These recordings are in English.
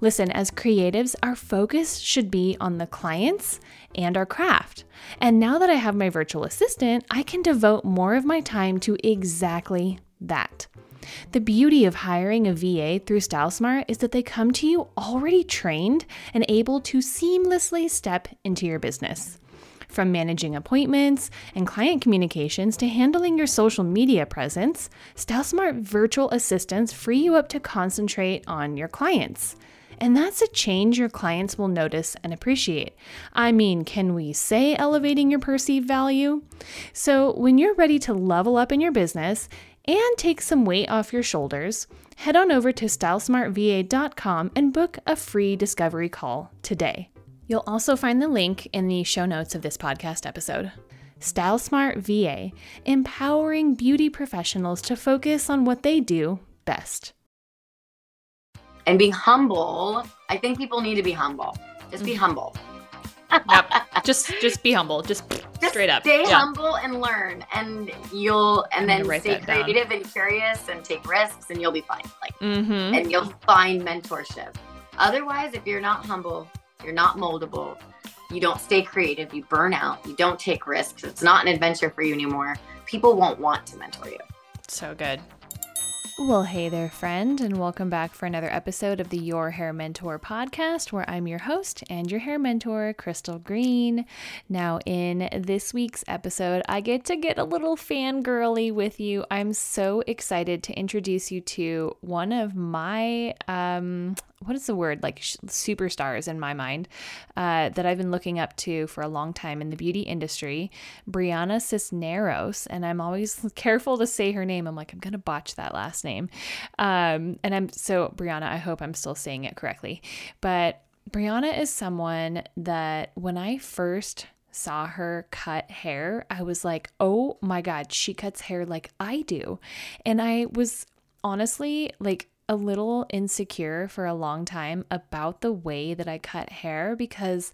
Listen, as creatives, our focus should be on the clients and our craft. And now that I have my virtual assistant, I can devote more of my time to exactly that. The beauty of hiring a VA through StyleSmart is that they come to you already trained and able to seamlessly step into your business. From managing appointments and client communications to handling your social media presence, StyleSmart virtual assistants free you up to concentrate on your clients. And that's a change your clients will notice and appreciate. I mean, can we say elevating your perceived value? So, when you're ready to level up in your business and take some weight off your shoulders, head on over to stylesmartva.com and book a free discovery call today. You'll also find the link in the show notes of this podcast episode. Style Smart VA, empowering beauty professionals to focus on what they do best. And being humble, I think people need to be humble. Just be mm-hmm. humble. yep. Just just be humble. Just, just straight up. Stay yeah. humble and learn and you'll and then stay creative down. and curious and take risks and you'll be fine. Like mm-hmm. and you'll find mentorship. Otherwise, if you're not humble, you're not moldable. You don't stay creative. You burn out. You don't take risks. It's not an adventure for you anymore. People won't want to mentor you. So good. Well, hey there, friend, and welcome back for another episode of the Your Hair Mentor podcast, where I'm your host and your hair mentor, Crystal Green. Now, in this week's episode, I get to get a little fangirly with you. I'm so excited to introduce you to one of my um, what is the word like sh- superstars in my mind uh, that I've been looking up to for a long time in the beauty industry, Briana Cisneros, and I'm always careful to say her name. I'm like I'm gonna botch that last name, um, and I'm so Briana. I hope I'm still saying it correctly, but Briana is someone that when I first saw her cut hair, I was like, oh my God, she cuts hair like I do. And I was honestly like a little insecure for a long time about the way that I cut hair because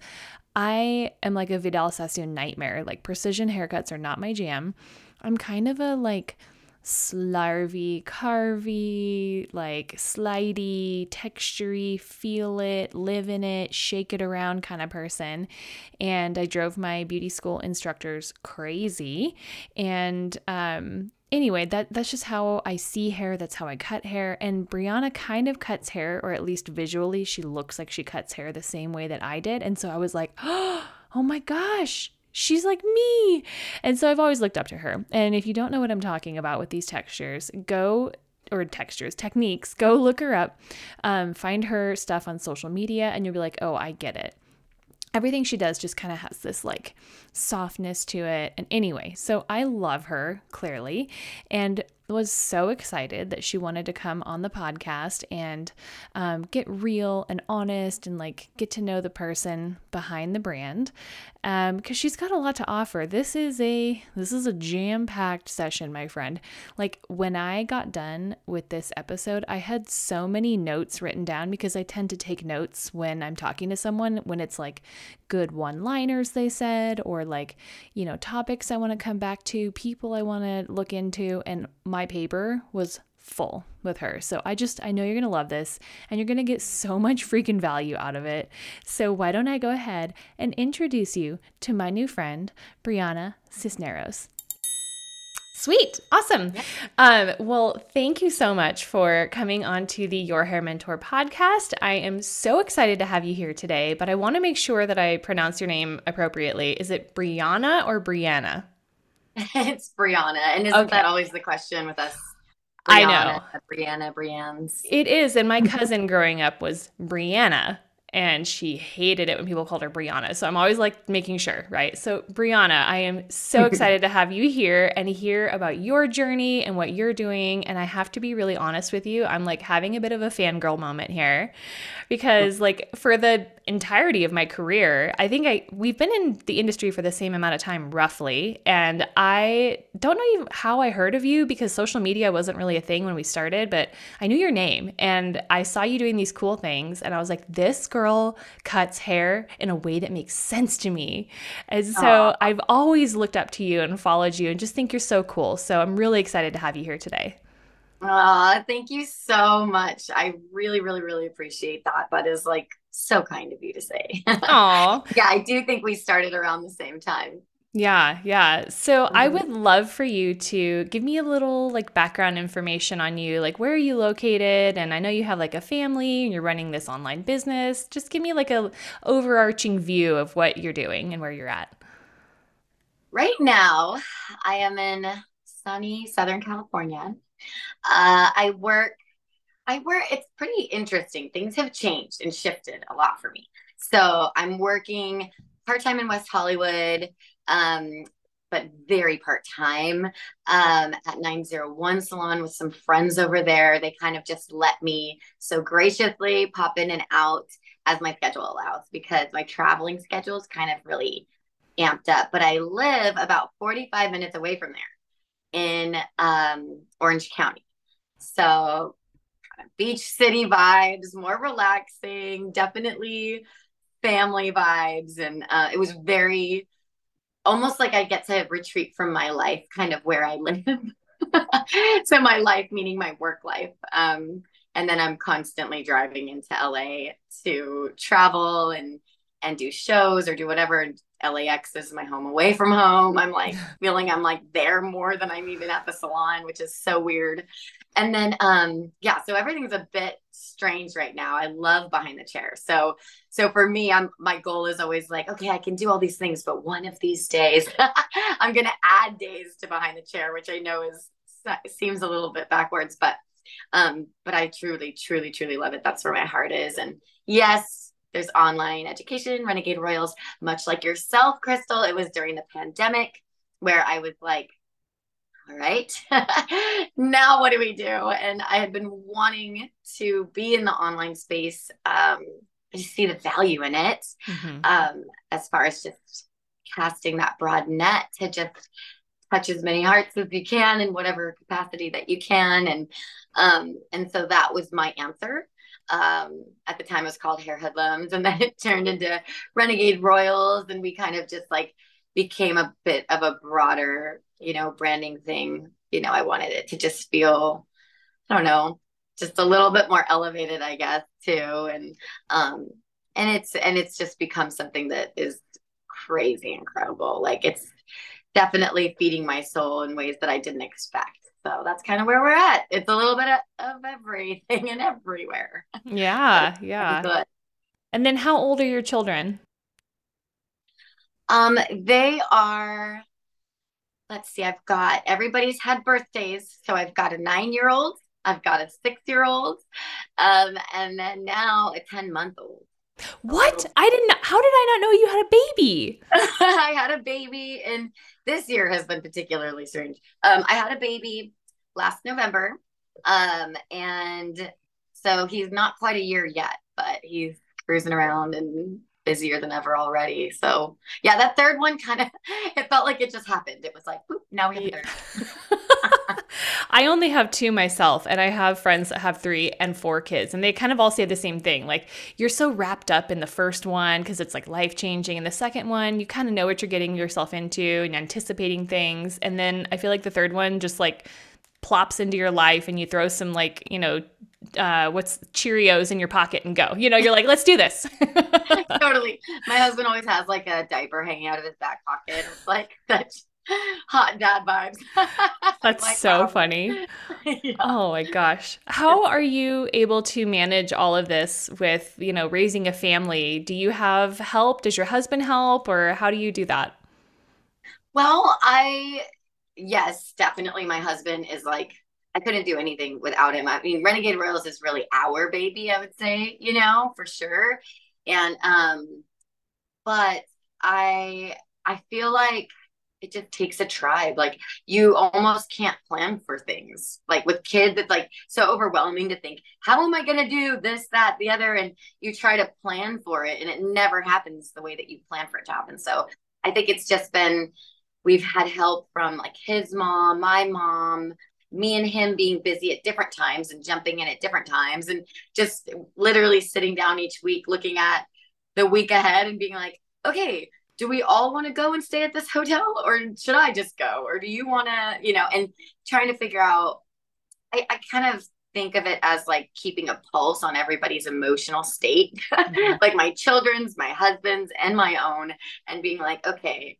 I am like a Vidal Sassoon nightmare. Like precision haircuts are not my jam. I'm kind of a like slarvy, carvy, like slidey, textury, feel it, live in it, shake it around kind of person. And I drove my beauty school instructors crazy. And um, anyway, that that's just how I see hair. That's how I cut hair. And Briana kind of cuts hair, or at least visually, she looks like she cuts hair the same way that I did. And so I was like, oh my gosh, she's like me. And so I've always looked up to her. And if you don't know what I'm talking about with these textures, go or textures, techniques, go look her up, um, find her stuff on social media, and you'll be like, oh, I get it everything she does just kind of has this like softness to it. And anyway, so I love her clearly and was so excited that she wanted to come on the podcast and um, get real and honest and like get to know the person behind the brand because um, she's got a lot to offer. This is a this is a jam packed session, my friend. Like when I got done with this episode, I had so many notes written down because I tend to take notes when I'm talking to someone when it's like good one liners they said or like you know topics I want to come back to, people I want to look into, and my paper was full with her. So I just, I know you're going to love this and you're going to get so much freaking value out of it. So why don't I go ahead and introduce you to my new friend, Briana Cisneros. Sweet. Awesome. Um, well, thank you so much for coming on to the Your Hair Mentor podcast. I am so excited to have you here today, but I want to make sure that I pronounce your name appropriately. Is it Brianna or Brianna? it's Brianna. And isn't okay. that always the question with us Brianna, I know. Brianna, Brianne's. It is. And my cousin growing up was Brianna and she hated it when people called her Brianna. So I'm always like making sure, right? So, Briana, I am so excited to have you here and hear about your journey and what you're doing. And I have to be really honest with you. I'm like having a bit of a fangirl moment here because, like, for the entirety of my career, I think I we've been in the industry for the same amount of time roughly, and I don't know even how I heard of you because social media wasn't really a thing when we started, but I knew your name and I saw you doing these cool things and I was like this girl cuts hair in a way that makes sense to me. And so Aww. I've always looked up to you and followed you and just think you're so cool. So I'm really excited to have you here today. Uh, thank you so much. I really, really, really appreciate that. That is like so kind of you to say. Aw. yeah, I do think we started around the same time. Yeah, yeah. So mm-hmm. I would love for you to give me a little like background information on you. Like where are you located? And I know you have like a family and you're running this online business. Just give me like a overarching view of what you're doing and where you're at. Right now, I am in sunny Southern California. Uh, I work, I work, it's pretty interesting. Things have changed and shifted a lot for me. So I'm working part time in West Hollywood, um, but very part time um, at 901 Salon with some friends over there. They kind of just let me so graciously pop in and out as my schedule allows because my traveling schedule is kind of really amped up. But I live about 45 minutes away from there in um, Orange County. So, beach city vibes, more relaxing, definitely family vibes. And uh, it was very, almost like I get to retreat from my life, kind of where I live. so, my life, meaning my work life. Um, and then I'm constantly driving into LA to travel and and do shows or do whatever. And LAX is my home away from home. I'm like feeling I'm like there more than I'm even at the salon, which is so weird. And then um yeah, so everything's a bit strange right now. I love behind the chair. So so for me, I'm my goal is always like, okay, I can do all these things, but one of these days I'm gonna add days to behind the chair, which I know is seems a little bit backwards, but um, but I truly, truly, truly love it. That's where my heart is. And yes, there's online education, Renegade Royals, much like yourself, Crystal. It was during the pandemic where I was like, all right, now what do we do? And I had been wanting to be in the online space. Um, I just see the value in it mm-hmm. um, as far as just casting that broad net to just touch as many hearts as you can in whatever capacity that you can. And um, and so that was my answer um, at the time it was called Hair Hoodlums, and then it turned into Renegade Royals, and we kind of just like became a bit of a broader, you know, branding thing. You know, I wanted it to just feel, I don't know, just a little bit more elevated, I guess, too, and um, and it's and it's just become something that is crazy incredible. Like it's definitely feeding my soul in ways that I didn't expect. So that's kind of where we're at. It's a little bit of, of everything and everywhere. Yeah, yeah. Good. And then how old are your children? Um, they are let's see, I've got everybody's had birthdays. So I've got a nine year old, I've got a six year old, um, and then now a 10 month old. What? I didn't. How did I not know you had a baby? I had a baby, and this year has been particularly strange. Um, I had a baby last November, um, and so he's not quite a year yet, but he's cruising around and busier than ever already. So yeah, that third one kind of it felt like it just happened. It was like, now we have third. I only have two myself, and I have friends that have three and four kids, and they kind of all say the same thing. Like, you're so wrapped up in the first one because it's like life changing, and the second one, you kind of know what you're getting yourself into and anticipating things. And then I feel like the third one just like plops into your life and you throw some like you know uh, what's Cheerios in your pocket and go. You know, you're like, let's do this. totally. My husband always has like a diaper hanging out of his back pocket. It's like such hot dad vibes. That's like, so wow. funny. yeah. Oh my gosh. How are you able to manage all of this with, you know, raising a family? Do you have help? Does your husband help or how do you do that? Well, I yes, definitely my husband is like I couldn't do anything without him. I mean, Renegade Royals is really our baby, I would say, you know, for sure. And um, but I I feel like it just takes a tribe. Like you almost can't plan for things. Like with kids, it's like so overwhelming to think, how am I gonna do this, that, the other? And you try to plan for it and it never happens the way that you plan for it to happen. So I think it's just been we've had help from like his mom, my mom, me and him being busy at different times and jumping in at different times and just literally sitting down each week looking at the week ahead and being like, okay, do we all want to go and stay at this hotel or should I just go? Or do you want to, you know, and trying to figure out, I, I kind of think of it as like keeping a pulse on everybody's emotional state, mm-hmm. like my children's, my husband's, and my own, and being like, okay,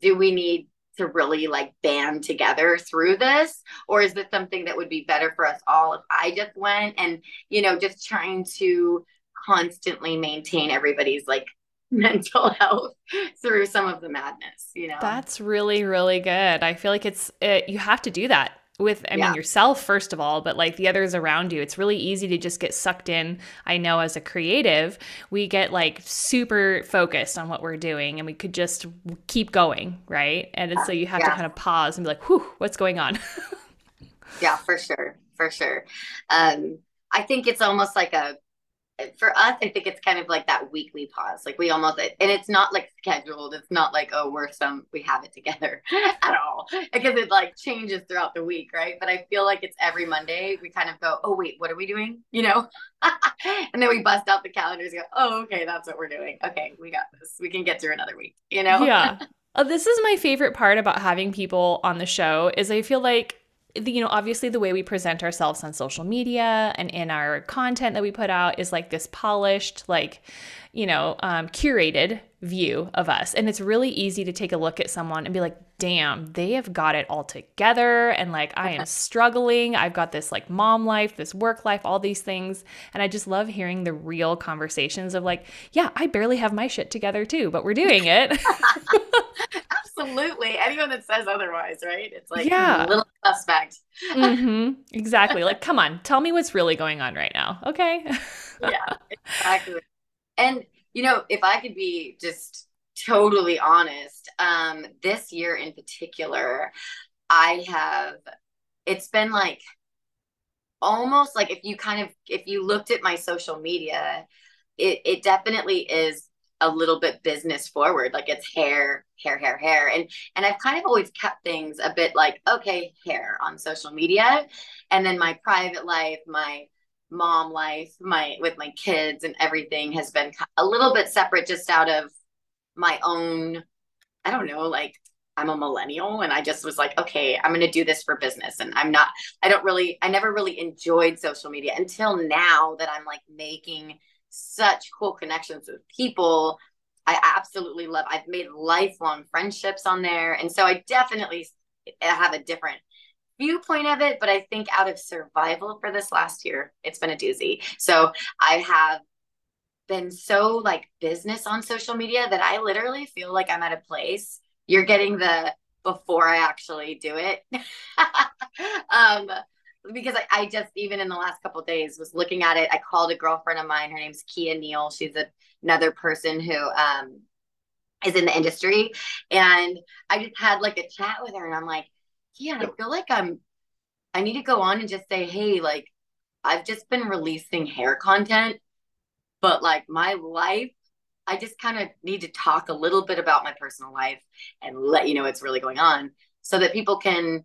do we need to really like band together through this? Or is this something that would be better for us all if i just went and you know just trying to constantly maintain everybody's like mental health through some of the madness you know? That's really really good. I feel like it's it, you have to do that with i yeah. mean yourself first of all but like the others around you. It's really easy to just get sucked in i know as a creative. We get like super focused on what we're doing and we could just keep going right? And so you have yeah. to kind of pause and be like whew what's going on? Yeah for sure for sure. Um i think it's almost like a for us, I think it's kind of like that weekly pause. Like we almost, and it's not like scheduled. It's not like, oh, we're some, we have it together at all because it like changes throughout the week. Right. But I feel like it's every Monday we kind of go, oh, wait, what are we doing? You know? and then we bust out the calendars go, oh, okay, that's what we're doing. Okay, we got this. We can get through another week, you know? Yeah. Uh, this is my favorite part about having people on the show is I feel like you know, obviously the way we present ourselves on social media and in our content that we put out is like this polished, like, you know, um, curated view of us. And it's really easy to take a look at someone and be like, damn, they have got it all together. And like, I am struggling. I've got this like mom life, this work life, all these things. And I just love hearing the real conversations of like, yeah, I barely have my shit together too, but we're doing it. Absolutely. Anyone that says otherwise, right? It's like yeah. a little suspect. mm-hmm. Exactly. Like, come on, tell me what's really going on right now. Okay. yeah, exactly. And, you know, if I could be just totally honest, um, this year in particular, I have, it's been like almost like if you kind of, if you looked at my social media, it, it definitely is a little bit business forward like it's hair hair hair hair and and i've kind of always kept things a bit like okay hair on social media and then my private life my mom life my with my kids and everything has been a little bit separate just out of my own i don't know like i'm a millennial and i just was like okay i'm going to do this for business and i'm not i don't really i never really enjoyed social media until now that i'm like making such cool connections with people. I absolutely love. I've made lifelong friendships on there, and so I definitely have a different viewpoint of it. But I think out of survival for this last year, it's been a doozy. So I have been so like business on social media that I literally feel like I'm at a place. You're getting the before I actually do it. um, because I, I, just even in the last couple days was looking at it. I called a girlfriend of mine. Her name's Kia Neal. She's a, another person who um, is in the industry, and I just had like a chat with her, and I'm like, yeah, I feel like I'm. I need to go on and just say, hey, like I've just been releasing hair content, but like my life. I just kind of need to talk a little bit about my personal life and let you know what's really going on so that people can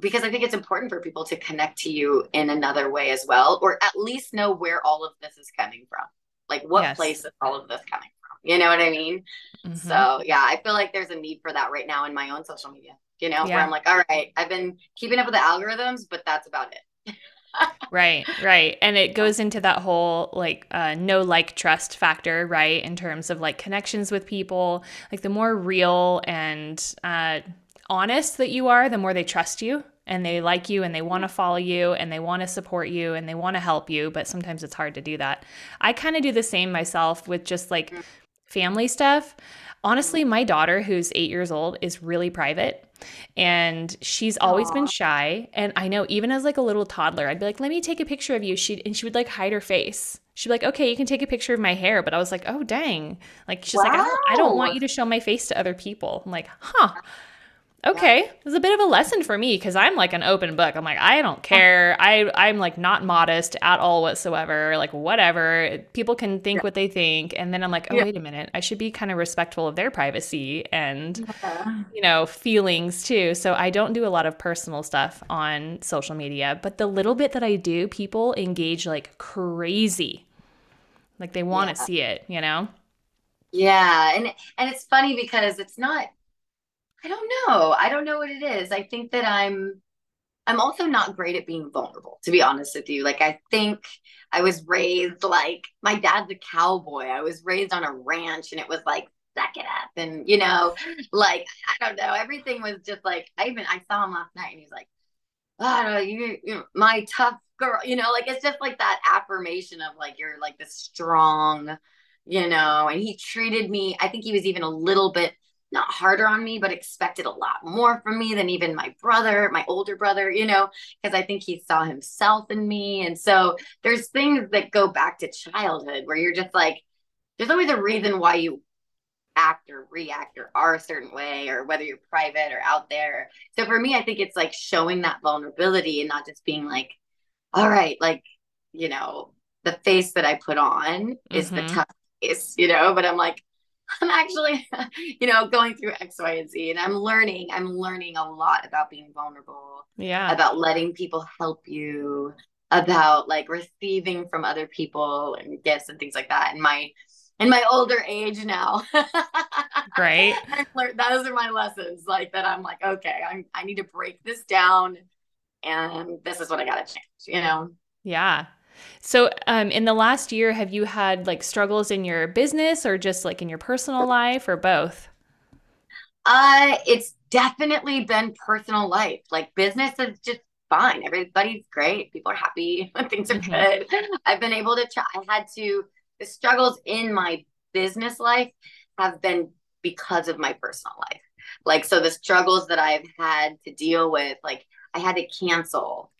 because I think it's important for people to connect to you in another way as well, or at least know where all of this is coming from. Like what yes. place is all of this coming from? You know what I mean? Mm-hmm. So yeah, I feel like there's a need for that right now in my own social media, you know, yeah. where I'm like, all right, I've been keeping up with the algorithms, but that's about it. right, right. And it goes into that whole like uh, no like trust factor, right? In terms of like connections with people, like the more real and uh, honest that you are, the more they trust you and they like you and they want to follow you and they want to support you and they want to help you. But sometimes it's hard to do that. I kind of do the same myself with just like family stuff, honestly, my daughter, who's eight years old, is really private and she's always Aww. been shy. And I know even as like a little toddler, I'd be like, let me take a picture of you. She and she would like hide her face. She'd be like, okay, you can take a picture of my hair. But I was like, oh, dang. Like, she's wow. like, I don't, I don't want you to show my face to other people. I'm like, huh okay. It was a bit of a lesson for me because i'm like an open book. I'm like i don't care. I i'm like not modest at all whatsoever. Like whatever. People can think yeah. what they think. And then i'm like oh yeah. wait a minute. I should be kind of respectful of their privacy and yeah. you know feelings too. So i don't do a lot of personal stuff on social media. But the little bit that i do people engage like crazy. Like they want to see it you know? Yeah. And and it's funny because it's not I don't know. I don't know what it is. I think that I'm I'm also not great at being vulnerable, to be honest with you. Like I think I was raised like my dad's a cowboy. I was raised on a ranch and it was like suck it up and you know, like I don't know. Everything was just like I even I saw him last night and he's like, Oh you you my tough girl, you know, like it's just like that affirmation of like you're like the strong, you know, and he treated me, I think he was even a little bit not harder on me, but expected a lot more from me than even my brother, my older brother, you know, because I think he saw himself in me. And so there's things that go back to childhood where you're just like, there's always a reason why you act or react or are a certain way or whether you're private or out there. So for me, I think it's like showing that vulnerability and not just being like, all right, like, you know, the face that I put on is mm-hmm. the tough face, you know, but I'm like, I'm actually, you know, going through X, Y, and Z, and I'm learning. I'm learning a lot about being vulnerable. Yeah. About letting people help you, about like receiving from other people and gifts and things like that. In my in my older age now. right. those are my lessons. Like that, I'm like, okay, I'm I need to break this down, and this is what I got to change. You know. Yeah. So, um, in the last year, have you had like struggles in your business or just like in your personal life or both? Uh, it's definitely been personal life. Like business is just fine. Everybody's great. People are happy. Things are mm-hmm. good. I've been able to try. I had to, the struggles in my business life have been because of my personal life. Like, so the struggles that I've had to deal with, like, I had to cancel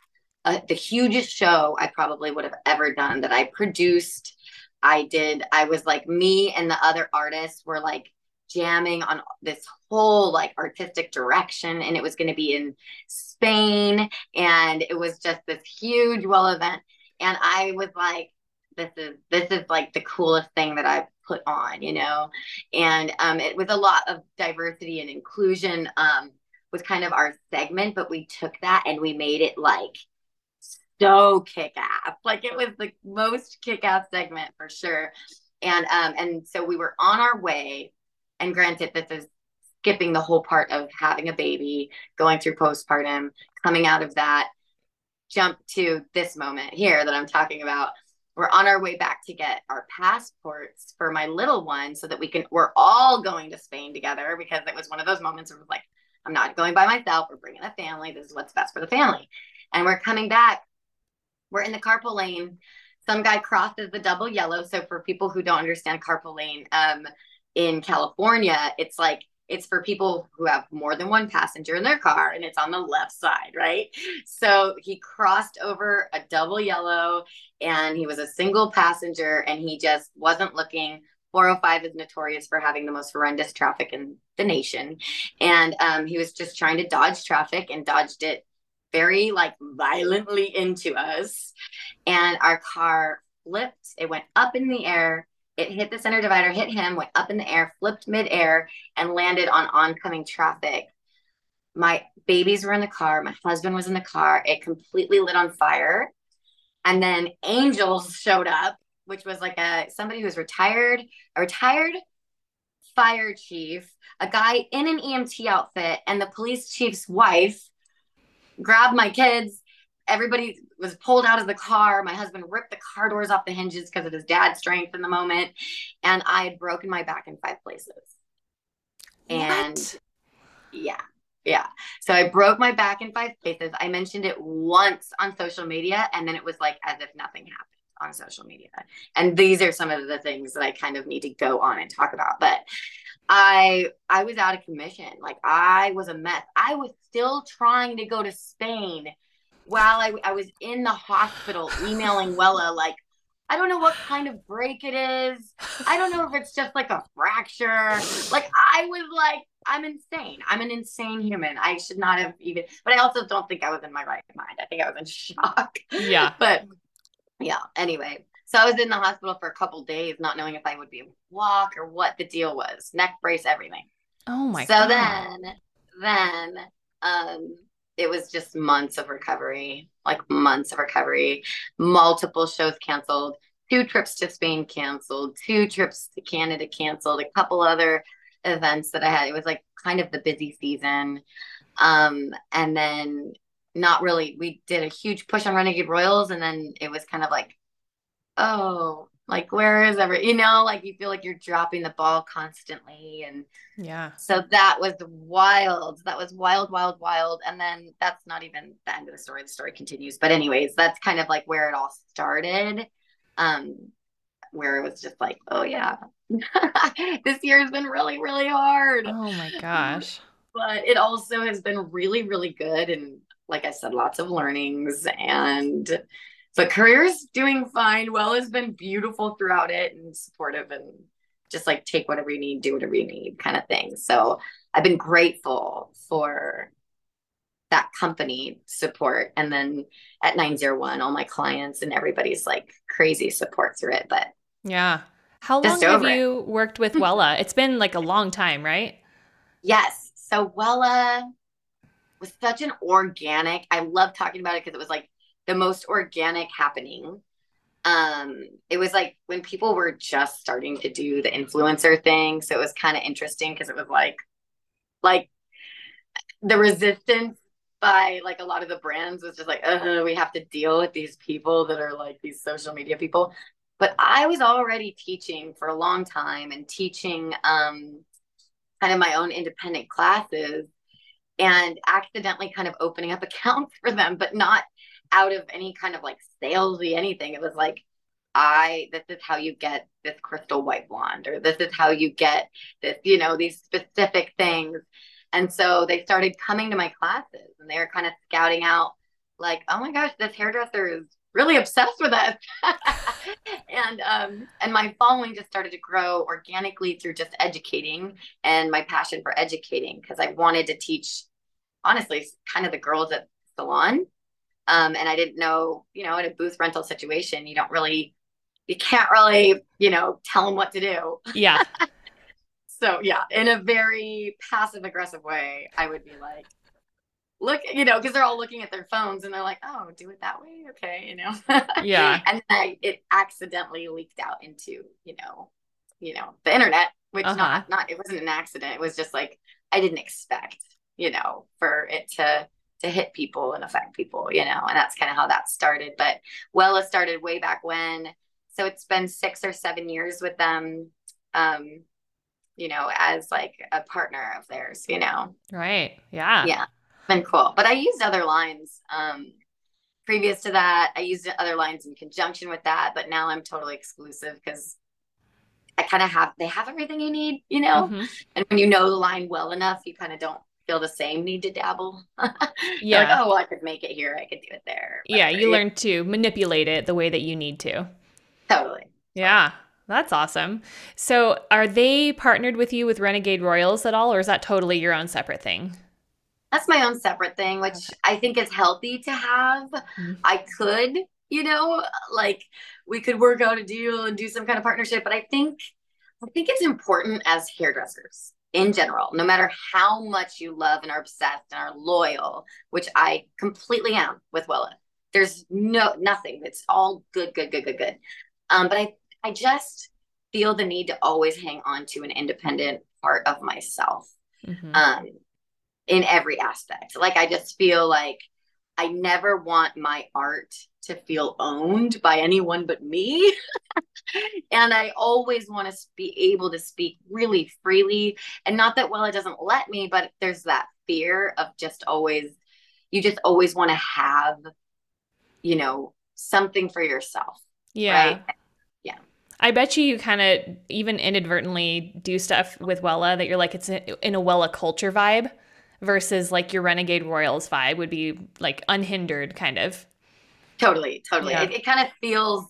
uh, the hugest show I probably would have ever done that I produced. I did, I was like, me and the other artists were like jamming on this whole like artistic direction, and it was going to be in Spain, and it was just this huge Wella event. And I was like, this is this is like the coolest thing that I've put on, you know. And um, it was a lot of diversity and inclusion. Um, was kind of our segment, but we took that and we made it like so kick ass. Like it was the most kick ass segment for sure. And um and so we were on our way. And granted, this is skipping the whole part of having a baby, going through postpartum, coming out of that, jump to this moment here that I'm talking about. We're on our way back to get our passports for my little one so that we can, we're all going to Spain together because it was one of those moments where it was like, I'm not going by myself. We're bringing a family. This is what's best for the family. And we're coming back we're in the carpool lane. Some guy crosses the double yellow. So for people who don't understand carpool lane, um, in California, it's like it's for people who have more than one passenger in their car and it's on the left side, right? So he crossed over a double yellow and he was a single passenger and he just wasn't looking. 405 is notorious for having the most horrendous traffic in the nation. And um, he was just trying to dodge traffic and dodged it very like violently into us. And our car flipped. It went up in the air. It hit the center divider hit him went up in the air flipped midair and landed on oncoming traffic. My babies were in the car. My husband was in the car. It completely lit on fire. And then angels showed up which was like a somebody who was retired a retired fire chief a guy in an emt outfit and the police chief's wife grabbed my kids. Everybody was pulled out of the car. My husband ripped the car doors off the hinges because of his dad's strength in the moment. And I had broken my back in five places. And yeah, yeah. So I broke my back in five places. I mentioned it once on social media and then it was like as if nothing happened. on social media. And these are some of the things that I kind of need to go on and talk about. But I I was out of commission. Like I was a mess. I was still trying to go to Spain while I, I was in the hospital emailing Wella like I don't know what kind of break it is. I don't know if it's just like a fracture. Like I was like, I'm insane. I'm an insane human. I should not have even. But I also don't think I was in my right mind. I think I was in shock. Yeah. But yeah. Anyway, so I was in the hospital for a couple days, not knowing if I would be able to walk or what the deal was. Neck brace, everything. Oh my so God. So then, then, um, it was just months of recovery, like months of recovery, multiple shows canceled, two trips to Spain canceled, two trips to Canada canceled, a couple other events that I had. It was like kind of the busy season. Um, and then not really, we did a huge push on Renegade Royals, and then it was kind of like, oh, like where is every you know like you feel like you're dropping the ball constantly and yeah. so that was wild that was wild wild wild and then that's not even the end of the story the story continues but anyways that's kind of like where it all started um where it was just like oh yeah this year has been really really hard. Oh my gosh. But it also has been really really good and like i said lots of learnings and but career's doing fine. Wella has been beautiful throughout it and supportive and just like take whatever you need, do whatever you need kind of thing. So I've been grateful for that company support. And then at 901, all my clients and everybody's like crazy support through it. But yeah. How long have you it. worked with Wella? it's been like a long time, right? Yes. So Wella was such an organic, I love talking about it because it was like the most organic happening. Um, it was like when people were just starting to do the influencer thing. So it was kind of interesting because it was like, like the resistance by like a lot of the brands was just like, uh, we have to deal with these people that are like these social media people. But I was already teaching for a long time and teaching um, kind of my own independent classes and accidentally kind of opening up accounts for them, but not out of any kind of like salesy anything. It was like, I, this is how you get this crystal white blonde, or this is how you get this, you know, these specific things. And so they started coming to my classes and they were kind of scouting out, like, oh my gosh, this hairdresser is really obsessed with us. and um, and my following just started to grow organically through just educating and my passion for educating because I wanted to teach, honestly, kind of the girls at salon um, and I didn't know, you know, in a booth rental situation, you don't really, you can't really, you know, tell them what to do. Yeah. so yeah, in a very passive aggressive way, I would be like, look, you know, because they're all looking at their phones and they're like, oh, do it that way, okay, you know. yeah. And I, it accidentally leaked out into, you know, you know, the internet, which uh-huh. not not it wasn't an accident. It was just like I didn't expect, you know, for it to to hit people and affect people, you know, and that's kind of how that started. But Wella started way back when. So it's been six or seven years with them, um, you know, as like a partner of theirs, you know. Right. Yeah. Yeah. Been cool. But I used other lines. Um, previous to that, I used other lines in conjunction with that, but now I'm totally exclusive because I kind of have they have everything you need, you know. Mm-hmm. And when you know the line well enough, you kind of don't feel the same need to dabble. yeah. Like, oh, well, I could make it here. I could do it there. Yeah. You learn to manipulate it the way that you need to. Totally. Yeah. That's awesome. So, are they partnered with you with Renegade Royals at all, or is that totally your own separate thing? That's my own separate thing, which okay. I think is healthy to have. Mm-hmm. I could, you know, like we could work out a deal and do some kind of partnership, but I think I think it's important as hairdressers in general, no matter how much you love and are obsessed and are loyal, which I completely am with Wella. There's no nothing. It's all good, good, good, good, good. Um, but I I just feel the need to always hang on to an independent part of myself. Mm-hmm. Um, in every aspect. Like I just feel like I never want my art to feel owned by anyone but me. and I always want to be able to speak really freely. And not that, Wella doesn't let me, but there's that fear of just always, you just always want to have, you know, something for yourself. Yeah. Right? Yeah. I bet you you kind of even inadvertently do stuff with Wella that you're like it's in a Wella culture vibe versus like your Renegade Royals vibe would be like unhindered kind of. Totally, totally. Yeah. It, it kind of feels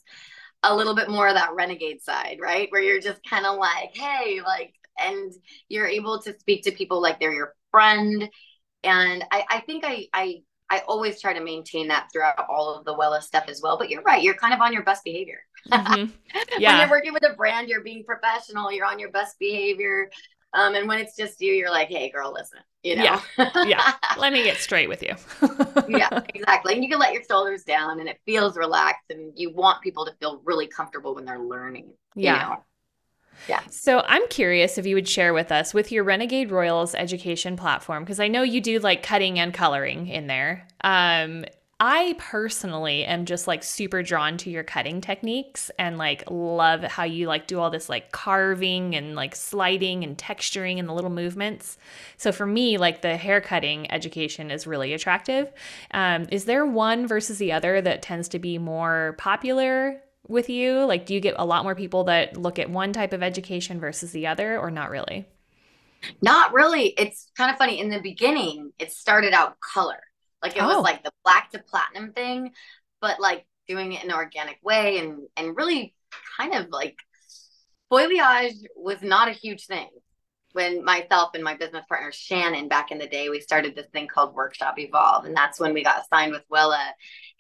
a little bit more of that renegade side, right? Where you're just kind of like, hey, like, and you're able to speak to people like they're your friend. And I, I think I, I, I always try to maintain that throughout all of the Wella stuff as well. But you're right, you're kind of on your best behavior. Mm-hmm. Yeah. when you're working with a brand, you're being professional, you're on your best behavior. Um, and when it's just you, you're like, hey, girl, listen, you know? Yeah. yeah. Let me get straight with you. yeah, exactly. And you can let your shoulders down and it feels relaxed and you want people to feel really comfortable when they're learning. Yeah. You know? Yeah. So I'm curious if you would share with us with your Renegade Royals education platform, because I know you do like cutting and coloring in there. Um, I personally am just like super drawn to your cutting techniques and like love how you like do all this like carving and like sliding and texturing and the little movements. So for me, like the hair cutting education is really attractive. Um, is there one versus the other that tends to be more popular with you? Like, do you get a lot more people that look at one type of education versus the other, or not really? Not really. It's kind of funny. In the beginning, it started out color like it oh. was like the black to platinum thing, but like doing it in an organic way and and really kind of like foliage was not a huge thing. When myself and my business partner Shannon back in the day, we started this thing called Workshop Evolve, and that's when we got signed with Wella,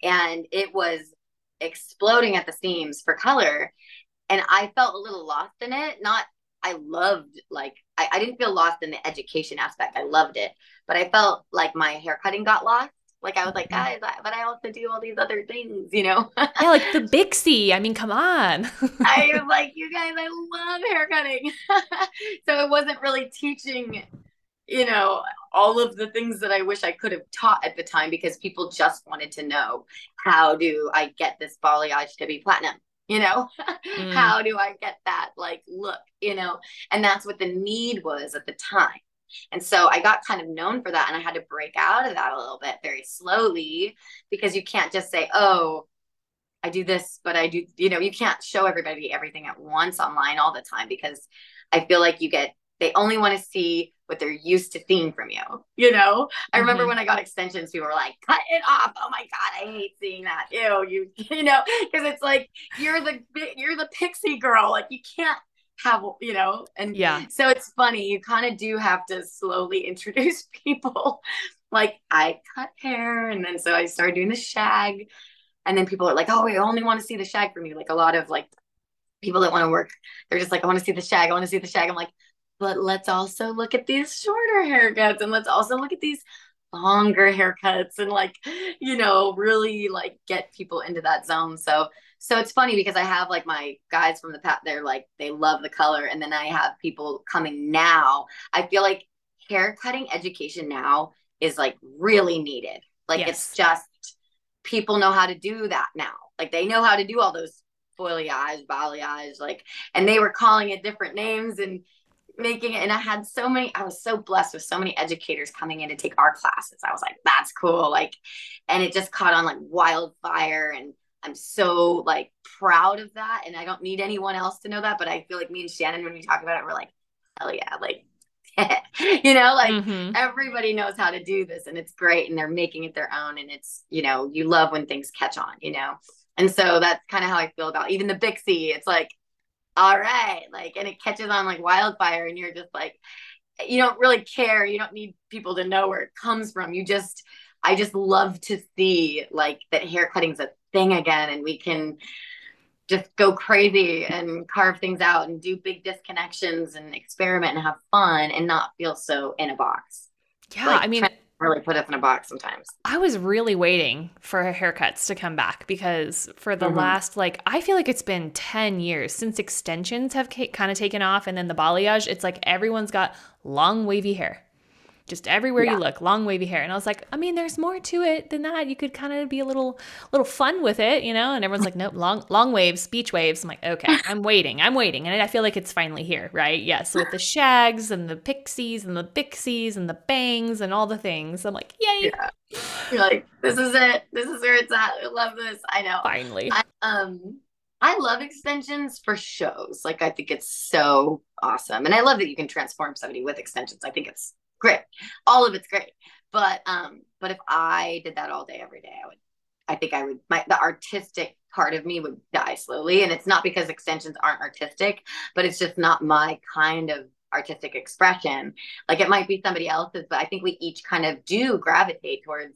and it was exploding at the seams for color, and I felt a little lost in it. Not I loved like I, I didn't feel lost in the education aspect. I loved it, but I felt like my hair cutting got lost. Like I was like, guys, I, but I also do all these other things, you know? yeah, like the Bixie. I mean, come on. I was like, you guys, I love hair cutting. so it wasn't really teaching, you know, all of the things that I wish I could have taught at the time because people just wanted to know how do I get this balayage to be platinum? you know mm. how do i get that like look you know and that's what the need was at the time and so i got kind of known for that and i had to break out of that a little bit very slowly because you can't just say oh i do this but i do you know you can't show everybody everything at once online all the time because i feel like you get they only want to see what they're used to seeing from you. You know, I remember mm-hmm. when I got extensions, people were like, "Cut it off!" Oh my god, I hate seeing that. Ew, you, you know, because it's like you're the you're the pixie girl. Like you can't have, you know, and yeah. So it's funny. You kind of do have to slowly introduce people. like I cut hair, and then so I started doing the shag, and then people are like, "Oh, we only want to see the shag from you." Like a lot of like people that want to work, they're just like, "I want to see the shag. I want to see the shag." I'm like but let's also look at these shorter haircuts and let's also look at these longer haircuts and like you know really like get people into that zone so so it's funny because i have like my guys from the past they're like they love the color and then i have people coming now. I feel like hair cutting education now is like really needed. Like yes. it's just people know how to do that now. Like they know how to do all those foilayages, like and they were calling it different names and making it and i had so many i was so blessed with so many educators coming in to take our classes. I was like that's cool like and it just caught on like wildfire and i'm so like proud of that and i don't need anyone else to know that but i feel like me and shannon when we talk about it we're like hell yeah like you know like mm-hmm. everybody knows how to do this and it's great and they're making it their own and it's you know you love when things catch on you know and so that's kind of how i feel about even the bixie it's like all right like and it catches on like wildfire and you're just like you don't really care you don't need people to know where it comes from you just i just love to see like that hair cutting's a thing again and we can just go crazy and carve things out and do big disconnections and experiment and have fun and not feel so in a box yeah like, i mean really put us in a box sometimes. I was really waiting for haircuts to come back because for the mm-hmm. last like I feel like it's been 10 years since extensions have kind of taken off and then the balayage it's like everyone's got long wavy hair just everywhere yeah. you look, long wavy hair. And I was like, I mean, there's more to it than that. You could kind of be a little, little fun with it, you know? And everyone's like, nope, long, long waves, beach waves. I'm like, okay, I'm waiting, I'm waiting, and I feel like it's finally here, right? Yes, with the shags and the pixies and the bixies and the bangs and all the things, I'm like, yay! Yeah. You're like, this is it. This is where it's at. I love this. I know. Finally. I, um, I love extensions for shows. Like I think it's so awesome. And I love that you can transform somebody with extensions. I think it's great. All of it's great. But um, but if I did that all day, every day, I would I think I would my the artistic part of me would die slowly. And it's not because extensions aren't artistic, but it's just not my kind of artistic expression. Like it might be somebody else's, but I think we each kind of do gravitate towards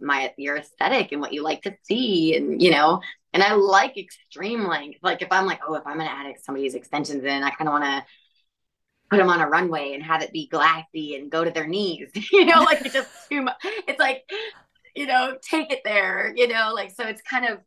my your aesthetic and what you like to see and you know and i like extreme length like if i'm like oh if i'm gonna add somebody's extensions in i kind of want to put them on a runway and have it be glassy and go to their knees you know like it's just too much it's like you know take it there you know like so it's kind of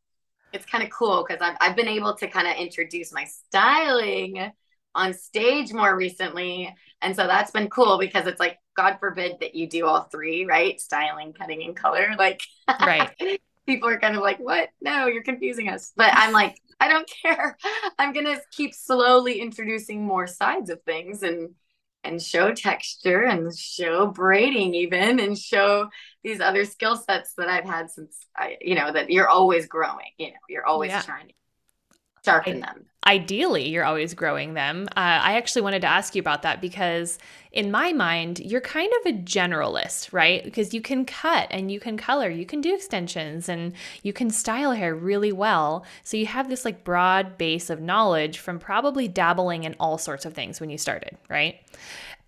it's kind of cool because I've, I've been able to kind of introduce my styling on stage more recently and so that's been cool because it's like God forbid that you do all three, right? Styling, cutting, and color. Like, right. people are kind of like, what? No, you're confusing us. But I'm like, I don't care. I'm going to keep slowly introducing more sides of things and and show texture and show braiding even and show these other skill sets that I've had since I you know that you're always growing you know you're always yeah. trying to sharpen them. Ideally, you're always growing them. Uh, I actually wanted to ask you about that because, in my mind, you're kind of a generalist, right? Because you can cut and you can color, you can do extensions, and you can style hair really well. So you have this like broad base of knowledge from probably dabbling in all sorts of things when you started, right?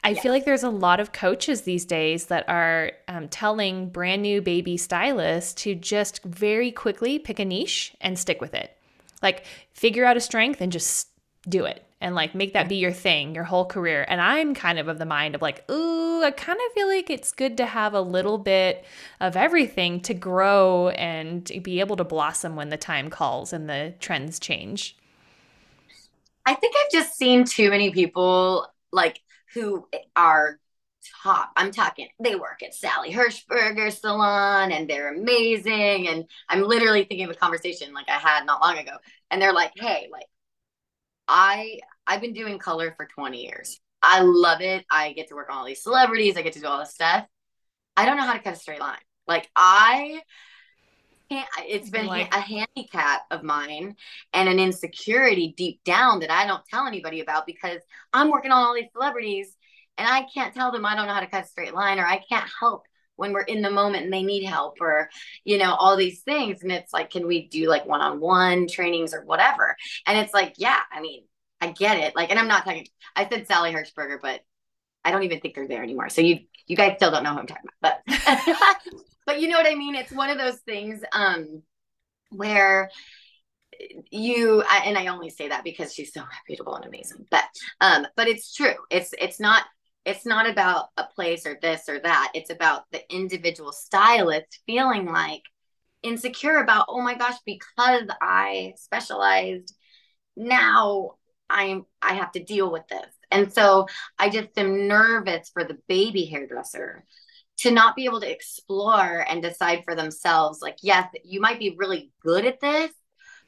I feel like there's a lot of coaches these days that are um, telling brand new baby stylists to just very quickly pick a niche and stick with it. Like figure out a strength and just do it and like make that be your thing your whole career. And I'm kind of of the mind of like, ooh, I kind of feel like it's good to have a little bit of everything to grow and be able to blossom when the time calls and the trends change. I think I've just seen too many people like who are top. I'm talking, they work at Sally Hershberger salon and they're amazing. And I'm literally thinking of a conversation like I had not long ago. And they're like, hey, like I I've been doing color for 20 years. I love it. I get to work on all these celebrities. I get to do all this stuff. I don't know how to cut a straight line. Like I can't, it's been like, a handicap of mine and an insecurity deep down that I don't tell anybody about because I'm working on all these celebrities and I can't tell them I don't know how to cut a straight line or I can't help when we're in the moment and they need help or you know all these things. And it's like can we do like one-on-one trainings or whatever? And it's like yeah i mean i get it. Like and i'm not talking i said sally hershberger but i don't even think they're there anymore. So you you guys still don't know who i'm talking about. But but you know what i mean? It's one of those things um where you and i only say that because she's so reputable and amazing. But um but it's true. It's it's not it's not about a place or this or that. It's about the individual stylist feeling like insecure about, oh my gosh, because I specialized, now I'm I have to deal with this. And so I just am nervous for the baby hairdresser to not be able to explore and decide for themselves, like, yes, you might be really good at this,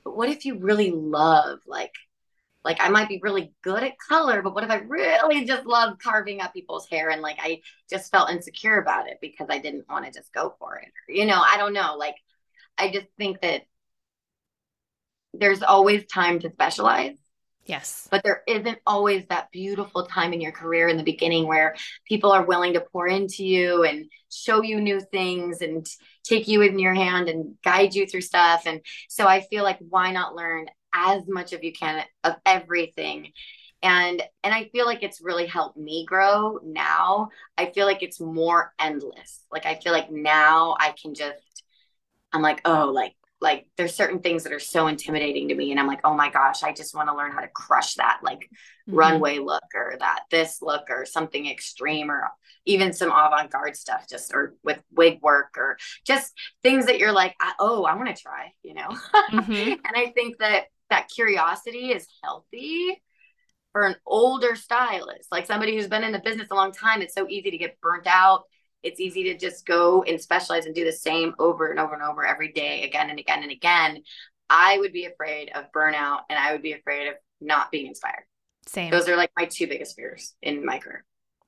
but what if you really love like like I might be really good at color, but what if I really just love carving up people's hair and like I just felt insecure about it because I didn't want to just go for it. You know, I don't know. Like I just think that there's always time to specialize. Yes. But there isn't always that beautiful time in your career in the beginning where people are willing to pour into you and show you new things and take you in your hand and guide you through stuff. And so I feel like why not learn as much of you can of everything. And and i feel like it's really helped me grow now. I feel like it's more endless. Like i feel like now i can just i'm like oh like like there's certain things that are so intimidating to me. And i'm like oh my gosh i just want to learn how to crush that like mm-hmm. runway look or that this look or something extreme or even some avant-garde stuff just or with wig work or just things that you're like oh i want to try you know? Mm-hmm. and i think that that curiosity is healthy for an older stylist, like somebody who's been in the business a long time. It's so easy to get burnt out. It's easy to just go and specialize and do the same over and over and over every day, again and again and again. I would be afraid of burnout and I would be afraid of not being inspired. Same. Those are like my two biggest fears in my career.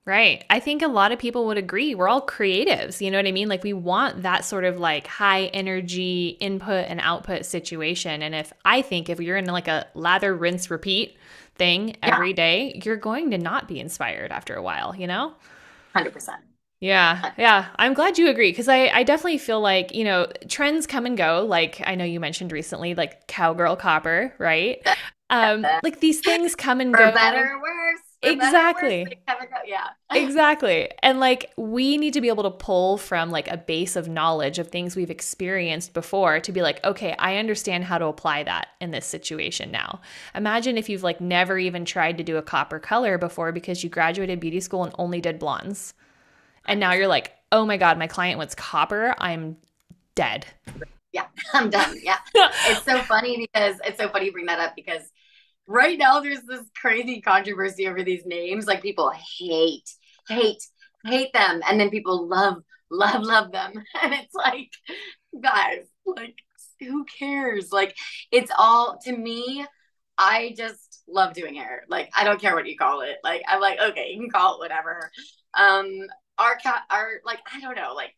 Right. I think a lot of people would agree. We're all creatives. You know what I mean? Like we want that sort of like high energy input and output situation. And if I think if you're in like a lather, rinse, repeat thing every yeah. day, you're going to not be inspired after a while, you know? 100%. Yeah, yeah. I'm glad you agree because I, I definitely feel like, you know, trends come and go. Like I know you mentioned recently, like cowgirl copper, right? Um, like these things come and For go. better or worse exactly. yeah. Exactly. And like we need to be able to pull from like a base of knowledge of things we've experienced before to be like okay i understand how to apply that in this situation now. Imagine if you've like never even tried to do a copper color before because you graduated beauty school and only did blondes. And now you're like oh my god my client wants copper. I'm dead. Yeah i'm done. Yeah. It's so funny because it's so funny you bring that up because right now there's this crazy controversy over these names. Like people hate, hate, hate them. And then people love, love, love them. And it's like, guys, like, who cares? Like, it's all to me, I just love doing hair. Like, I don't care what you call it. Like, I'm like, okay, you can call it whatever. Um, our cat, our, like, I don't know, like,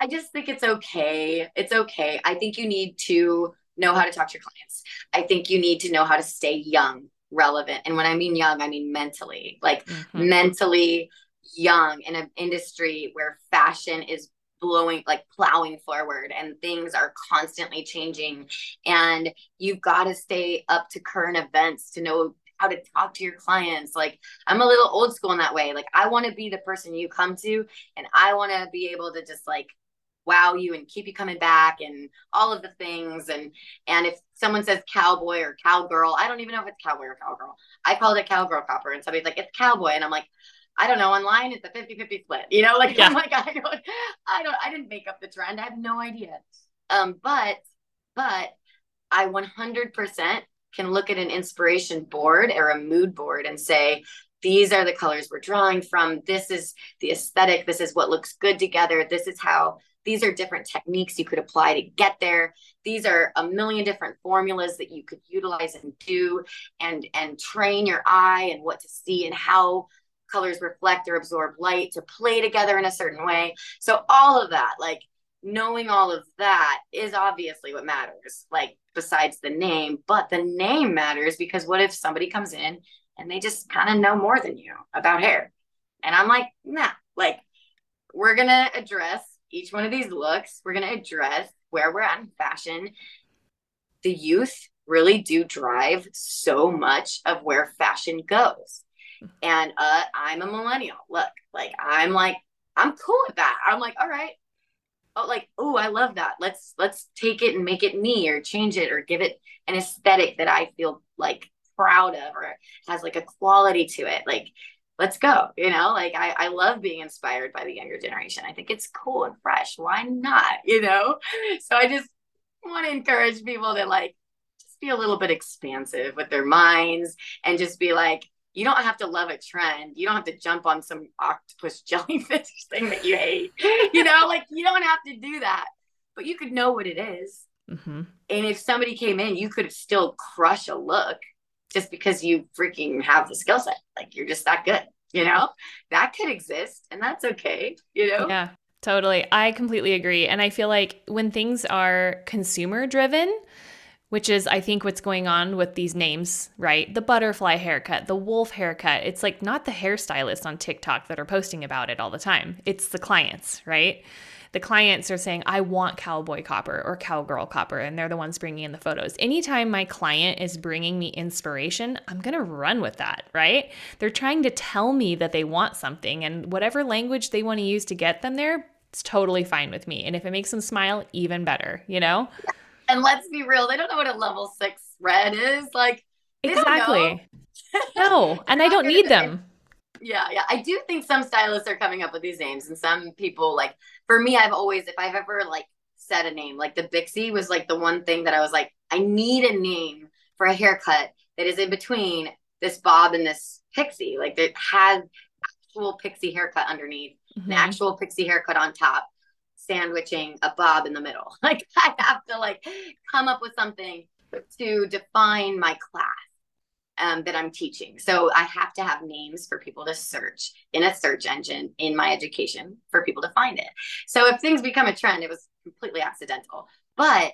I just think it's okay. It's okay. I think you need to know how to talk to your clients. I think you need to know how to stay young, relevant. And when I mean young, I mean mentally, like mm-hmm. mentally young in an industry where fashion is blowing like plowing forward and things are constantly changing and you've got to stay up to current events to know how to talk to your clients like i'm a little old school in that way like i want to be the person you come to and i want to be able to just like wow you and keep you coming back and all of the things. And and if someone says cowboy or cowgirl i don't even know if it's cowboy or cowgirl. I called it cowgirl copper and somebody's like it's cowboy. And i'm like i don't know. Online it's a 50 50 split. You know like yeah. i'm like i don't i don't i didn't make up the trend. I have no idea. Um but but i 100% can look at an inspiration board or a mood board and say these are the colors we're drawing from. This is the aesthetic. This is what looks good together. This is how these are different techniques you could apply to get there. These are a million different formulas that you could utilize and do and and train your eye and what to see and how colors reflect or absorb light to play together in a certain way. So all of that like knowing all of that is obviously what matters like besides the name. But the name matters because what if somebody comes in and they just kind of know more than you about hair? And i'm like nah like we're gonna address each one of these looks, we're going to address where we're at in fashion. The youth really do drive so much of where fashion goes. And uh, I'm a millennial. Look, like I'm like, I'm cool with that. I'm like, all right. Oh, like, oh, I love that. Let's let's take it and make it me or change it or give it an aesthetic that I feel like proud of or has like a quality to it. Like let's go you know? Like I, I love being inspired by the younger generation. I think it's cool and fresh. Why not you know? So i just want to encourage people to like just be a little bit expansive with their minds and just be like you don't have to love a trend. You don't have to jump on some octopus jellyfish thing that you hate you know? Like you don't have to do that but you could know what it is. Mm-hmm. and if somebody came in you could still crush a look just because you freaking have the skill set. Like you're just that good, you know? That could exist and that's okay, you know? Yeah. Totally. I completely agree. And I feel like when things are consumer driven, which is I think what's going on with these names, right? The butterfly haircut, the wolf haircut. It's like not the hairstylists on TikTok that are posting about it all the time. It's the clients, right? The clients are saying, I want cowboy copper or cowgirl copper, and they're the ones bringing in the photos. Anytime my client is bringing me inspiration, I'm going to run with that, right? They're trying to tell me that they want something, and whatever language they want to use to get them there, it's totally fine with me. And if it makes them smile, even better, you know? And let's be real, they don't know what a level six red is. Like, exactly. no, and I don't need them yeah, yeah. I do think some stylists are coming up with these names, and some people like. For me, I've always, if I've ever like said a name, like the Bixie was like the one thing that I was like, I need a name for a haircut that is in between this bob and this pixie, like that has actual pixie haircut underneath, mm-hmm. an actual pixie haircut on top, sandwiching a bob in the middle. Like I have to like come up with something to define my class um, that I'm teaching. So I have to have names for people to search in a search engine in my education for people to find it. So if things become a trend, it was completely accidental. But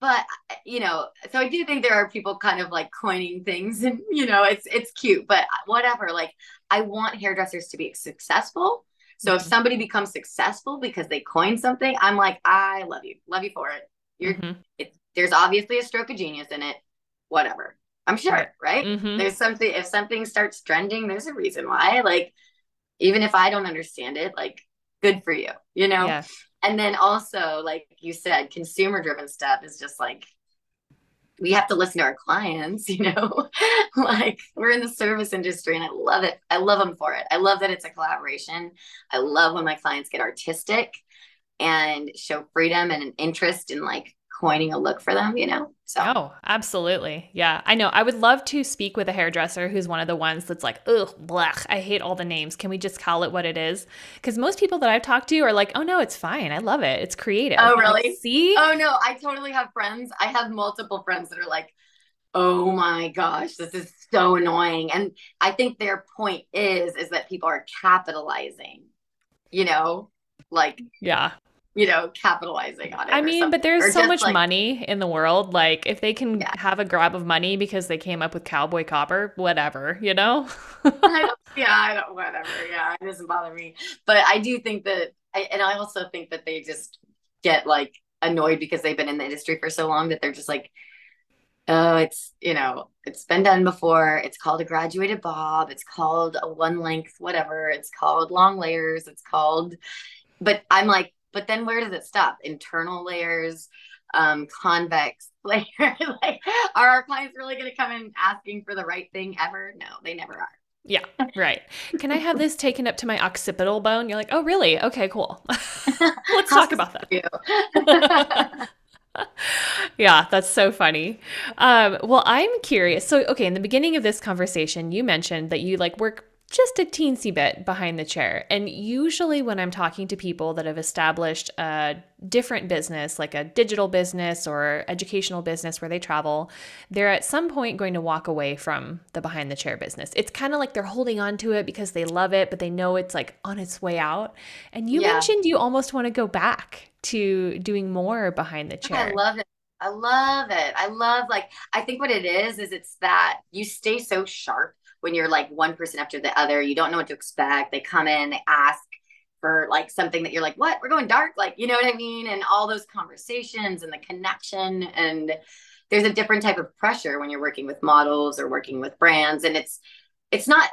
but you know so i do think there are people kind of like coining things and you know it's it's cute but whatever like i want hairdressers to be successful so mm-hmm. if somebody becomes successful because they coin something i'm like i love you love you for it you're mm-hmm. it, there's obviously a stroke of genius in it whatever i'm sure right? Mm-hmm. there's something if something starts trending there's a reason why like even if i don't understand it like good for you you know? Yeah. And then also like you said consumer driven stuff is just like we have to listen to our clients you know? Like we're in the service industry and i love it. I love them for it. I love that it's a collaboration. I love when my clients get artistic and show freedom and an interest in like coining a look for them, you know? So. Oh, absolutely. Yeah. I know. I would love to speak with a hairdresser who's one of the ones that's like, ugh, blech, I hate all the names. Can we just call it what it is? Because most people that I've talked to are like, oh no, it's fine. I love it. It's creative. Oh, really? Like, See? Oh no, I totally have friends. I have multiple friends that are like, oh my gosh, this is so annoying. And I think their point is, is that people are capitalizing, you know? Like, yeah you know, capitalizing on it. I mean, but there's so much like, money in the world. Like, if they can yeah. have a grab of money because they came up with cowboy copper, whatever, you know? I yeah, I don't, whatever. Yeah, it doesn't bother me. But I do think that, I, and I also think that they just get like annoyed because they've been in the industry for so long that they're just like, oh, it's, you know, it's been done before. It's called a graduated bob. It's called a one length, whatever. It's called long layers. It's called, but I'm like, but then where does it stop? Internal layers, um, convex layer. like, are our clients really going to come in asking for the right thing ever? No, they never are. Yeah, right. Can I have this taken up to my occipital bone? You're like, oh, really? Okay, cool. Let's talk about that. yeah, that's so funny. Um, well, I'm curious. So, okay, in the beginning of this conversation, you mentioned that you like work just a teensy bit behind the chair. And usually, when I'm talking to people that have established a different business, like a digital business or educational business where they travel, they're at some point going to walk away from the behind the chair business. It's kind of like they're holding on to it because they love it, but they know it's like on its way out. And you yeah. mentioned you almost want to go back to doing more behind the chair. I love it. I love it. I love like I think what it is is it's that you stay so sharp when you're like one person after the other. You don't know what to expect. They come in, they ask for like something that you're like, what? We're going dark? Like, you know what I mean? And all those conversations and the connection. And there's a different type of pressure when you're working with models or working with brands. And it's, it's not,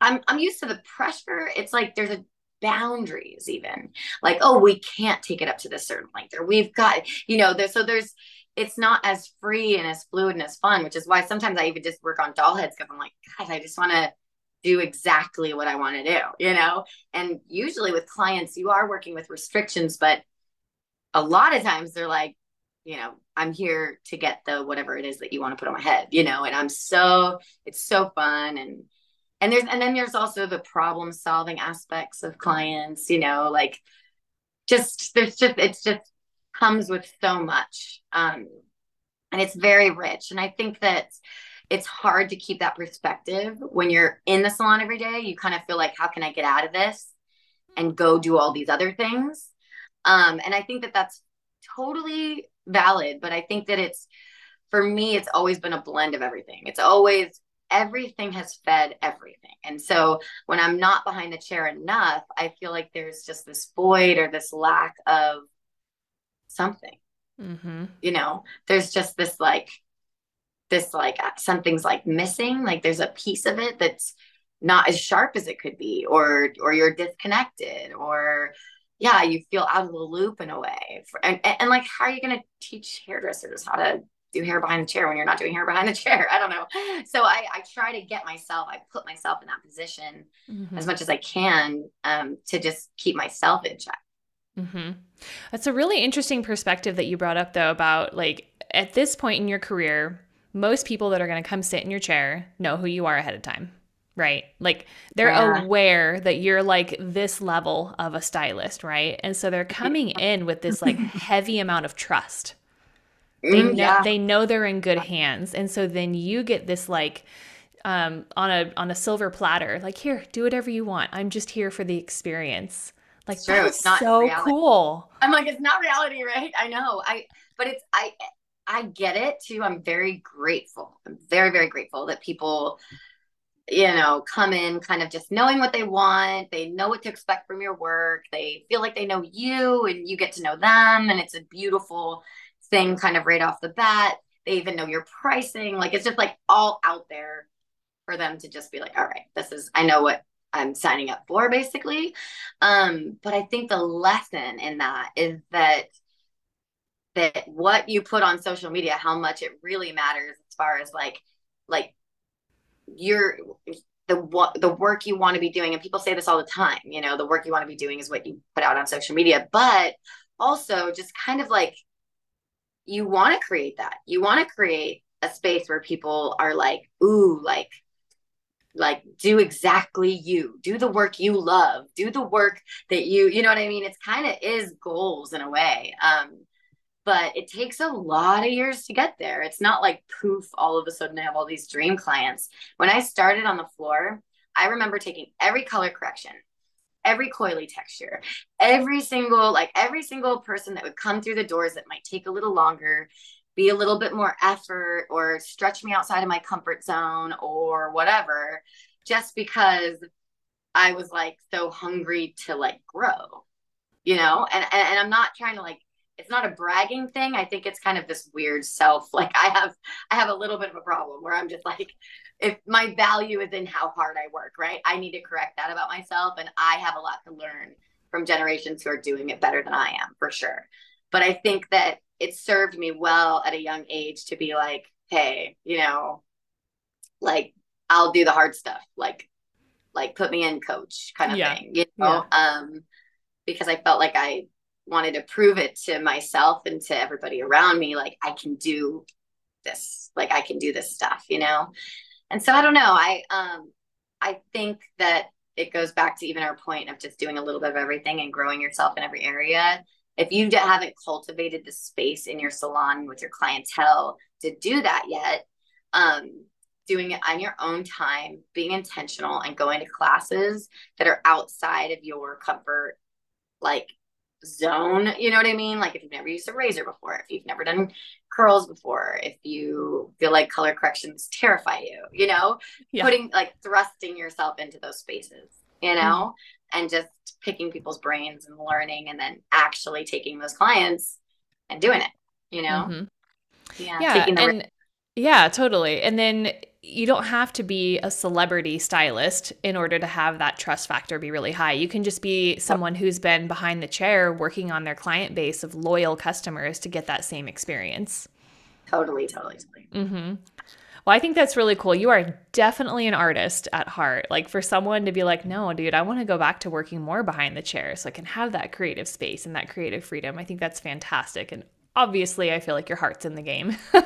I'm, I'm used to the pressure. It's like there's a boundaries even like oh we can't take it up to this certain length or we've got you know there's so there's it's not as free and as fluid and as fun, which is why sometimes I even just work on doll heads because I'm like, God, I just want to do exactly what I want to do, you know? And usually with clients, you are working with restrictions, but a lot of times they're like, you know, I'm here to get the whatever it is that you want to put on my head, you know, and I'm so, it's so fun. And, and there's, and then there's also the problem solving aspects of clients, you know, like just, there's just, it's just comes with so much. Um, and it's very rich. And I think that it's hard to keep that perspective when you're in the salon every day. You kind of feel like, how can I get out of this and go do all these other things? Um, and I think that that's totally valid. But I think that it's, for me, it's always been a blend of everything. It's always, everything has fed everything. And so when I'm not behind the chair enough, I feel like there's just this void or this lack of something mm-hmm. you know there's just this like this like uh, something's like missing like there's a piece of it that's not as sharp as it could be or or you're disconnected or yeah you feel out of the loop in a way For, and, and, and like how are you going to teach hairdressers how to do hair behind the chair when you're not doing hair behind the chair i don't know so i i try to get myself i put myself in that position mm-hmm. as much as i can um, to just keep myself in check Mm-hmm. That's a really interesting perspective that you brought up, though, about like at this point in your career, most people that are going to come sit in your chair know who you are ahead of time, right? Like they're yeah. aware that you're like this level of a stylist, right? And so they're coming in with this like heavy amount of trust. They mm, know, yeah. they know they're in good hands. And so then you get this like um, on a on a silver platter. Like, here, do whatever you want. I'm just here for the experience. Like, it's true. It's not so reality. cool. I'm like, it's not reality, right? I know. I, but it's I, I get it too. I'm very grateful. I'm very very grateful that people you know, come in kind of just knowing what they want. They know what to expect from your work. They feel like they know you and you get to know them. And it's a beautiful thing kind of right off the bat. They even know your pricing. Like it's just like all out there for them to just be like, all right, this is, I know what I'm signing up for basically. Um, but I think the lesson in that is that that what you put on social media, how much it really matters as far as like like you're the what the work you want to be doing and people say this all the time you know the work you want to be doing is what you put out on social media but also just kind of like you want to create that you want to create a space where people are like ooh like like do exactly you do the work you love do the work that you you know what i mean it's kind of is goals in a way um but it takes a lot of years to get there. It's not like poof, all of a sudden I have all these dream clients. When I started on the floor, I remember taking every color correction, every coily texture, every single, like every single person that would come through the doors that might take a little longer, be a little bit more effort, or stretch me outside of my comfort zone or whatever, just because I was like so hungry to like grow, you know? And, and, and I'm not trying to like it's not a bragging thing. I think it's kind of this weird self. Like I have, I have a little bit of a problem where I'm just like, if my value is in how hard I work, right? I need to correct that about myself. And I have a lot to learn from generations who are doing it better than I am for sure. But I think that it served me well at a young age to be like, hey, you know, like I'll do the hard stuff. Like, like put me in coach kind of yeah. thing, you know? Yeah. Um, because I felt like I wanted to prove it to myself and to everybody around me like I can do this like I can do this stuff you know and so I don't know I um I think that it goes back to even our point of just doing a little bit of everything and growing yourself in every area if you haven't cultivated the space in your salon with your clientele to do that yet um doing it on your own time being intentional and going to classes that are outside of your comfort like zone. You know what I mean? Like if you've never used a razor before, if you've never done curls before, if you feel like color corrections terrify you, you know, yeah. putting like thrusting yourself into those spaces, you know, mm-hmm. And just picking people's brains and learning and then actually taking those clients and doing it, you know? Mm-hmm. Yeah. Yeah. and yeah, totally. And then you don't have to be a celebrity stylist in order to have that trust factor be really high. You can just be someone who's been behind the chair working on their client base of loyal customers to get that same experience. Totally, totally, totally. Mm-hmm. Well, I think that's really cool. You are definitely an artist at heart. Like for someone to be like, no, dude, I want to go back to working more behind the chair so I can have that creative space and that creative freedom. I think that's fantastic. And obviously, I feel like your heart's in the game.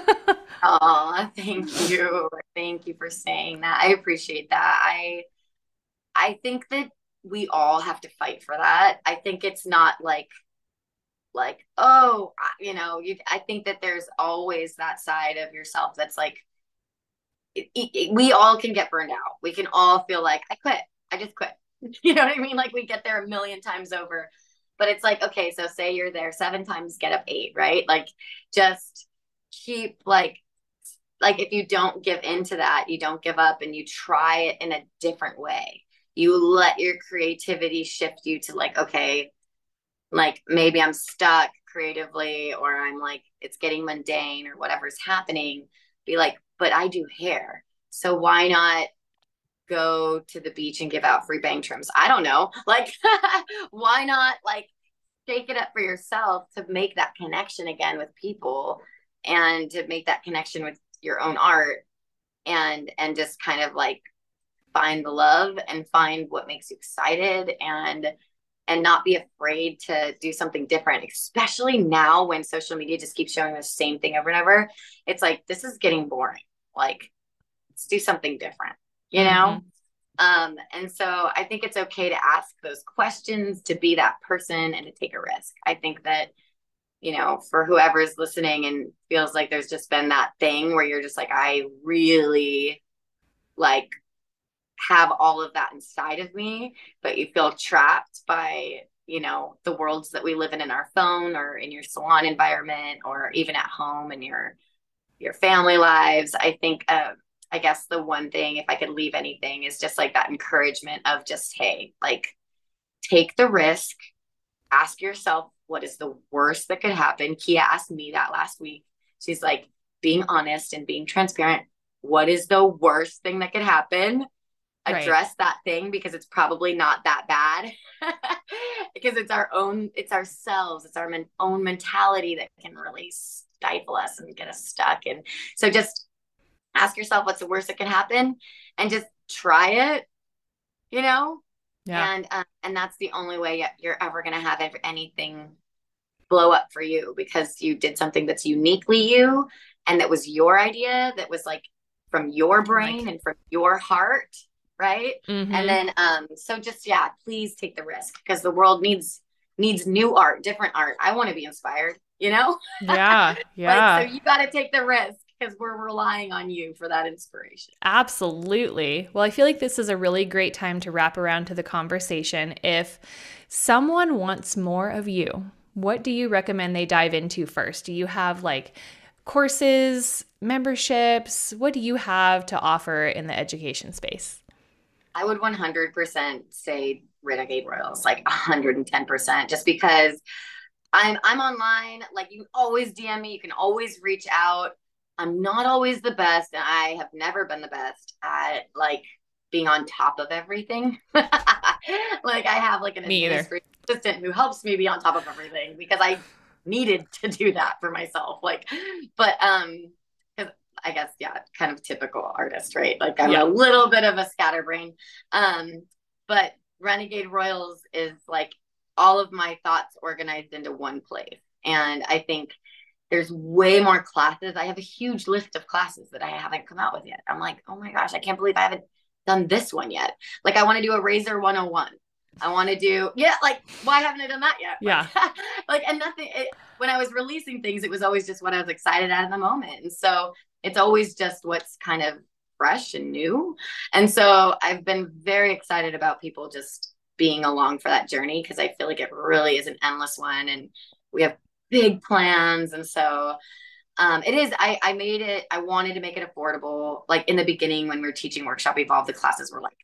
Oh, thank you. Thank you for saying that. I appreciate that. I I think that we all have to fight for that. I think it's not like like oh, you know, you I think that there's always that side of yourself that's like it, it, we all can get burned out. We can all feel like I quit. I just quit. You know what I mean? Like we get there a million times over. But it's like, okay, so say you're there seven times, get up eight, right? Like just keep like like if you don't give into that, you don't give up and you try it in a different way. You let your creativity shift you to like, okay, like maybe I'm stuck creatively or I'm like it's getting mundane or whatever's happening. Be like, but I do hair. So why not go to the beach and give out free bang trims? I don't know. Like why not like shake it up for yourself to make that connection again with people and to make that connection with your own art and and just kind of like find the love and find what makes you excited and and not be afraid to do something different especially now when social media just keeps showing the same thing over and over it's like this is getting boring like let's do something different you know mm-hmm. um and so i think it's okay to ask those questions to be that person and to take a risk i think that you know, for whoever's listening and feels like there's just been that thing where you're just like, I really like have all of that inside of me, but you feel trapped by, you know, the worlds that we live in in our phone or in your salon environment or even at home in your your family lives. I think uh, I guess the one thing if I could leave anything is just like that encouragement of just hey, like take the risk, ask yourself what is the worst that could happen. Kia asked me that last week. She's like being honest and being transparent. What is the worst thing that could happen? address right. that thing because it's probably not that bad because it's our own it's ourselves it's our men- own mentality that can really stifle us and get us stuck. And so just ask yourself what's the worst that can happen and just try it you know? Yeah. and uh, and that's the only way you're ever going to have anything blow up for you because you did something that's uniquely you and that was your idea that was like from your brain and from your heart right? Mm-hmm. and then um so just yeah please take the risk because the world needs needs new art different art. I want to be inspired you know yeah yeah like, so you got to take the risk because we're relying on you for that inspiration. Absolutely. Well, I feel like this is a really great time to wrap around to the conversation. If someone wants more of you, what do you recommend they dive into first? Do you have like courses, memberships? What do you have to offer in the education space? I would 100% say Renegade Royals, like 110%, just because I'm I'm online. Like you always DM me, you can always reach out. I'm not always the best, and I have never been the best at like being on top of everything. like I have like an assistant who helps me be on top of everything because I needed to do that for myself. Like, but um, because I guess, yeah, kind of typical artist, right? Like I'm yeah. a little bit of a scatterbrain. Um, but Renegade Royals is like all of my thoughts organized into one place. And I think there's way more classes. I have a huge list of classes that I haven't come out with yet. I'm like, oh my gosh, I can't believe I haven't done this one yet. Like I want to do a Razor 101. I want to do yeah, like why haven't I done that yet? Yeah, like and nothing. It, when I was releasing things, it was always just what I was excited at in the moment, and so it's always just what's kind of fresh and new. And so I've been very excited about people just being along for that journey because I feel like it really is an endless one and we have big plans. And so um, it is, I, I made it, I wanted to make it affordable. Like in the beginning when we were teaching workshop evolve, the classes were like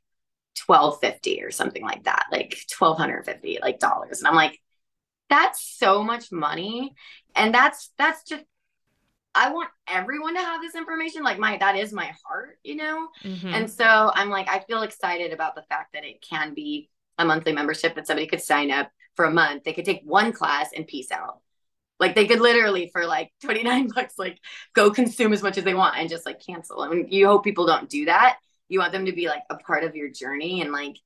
1250 or something like that, like 1250 like dollars. And I'm like, that's so much money. And that's, that's just I want everyone to have this information. Like my that is my heart, you know? Mm-hmm. And so I'm like, I feel excited about the fact that it can be a monthly membership that somebody could sign up for a month. They could take one class and peace out. Like they could literally for like 29 bucks, like go consume as much as they want and just like cancel. I mean, you hope people don't do that. You want them to be like a part of your journey and like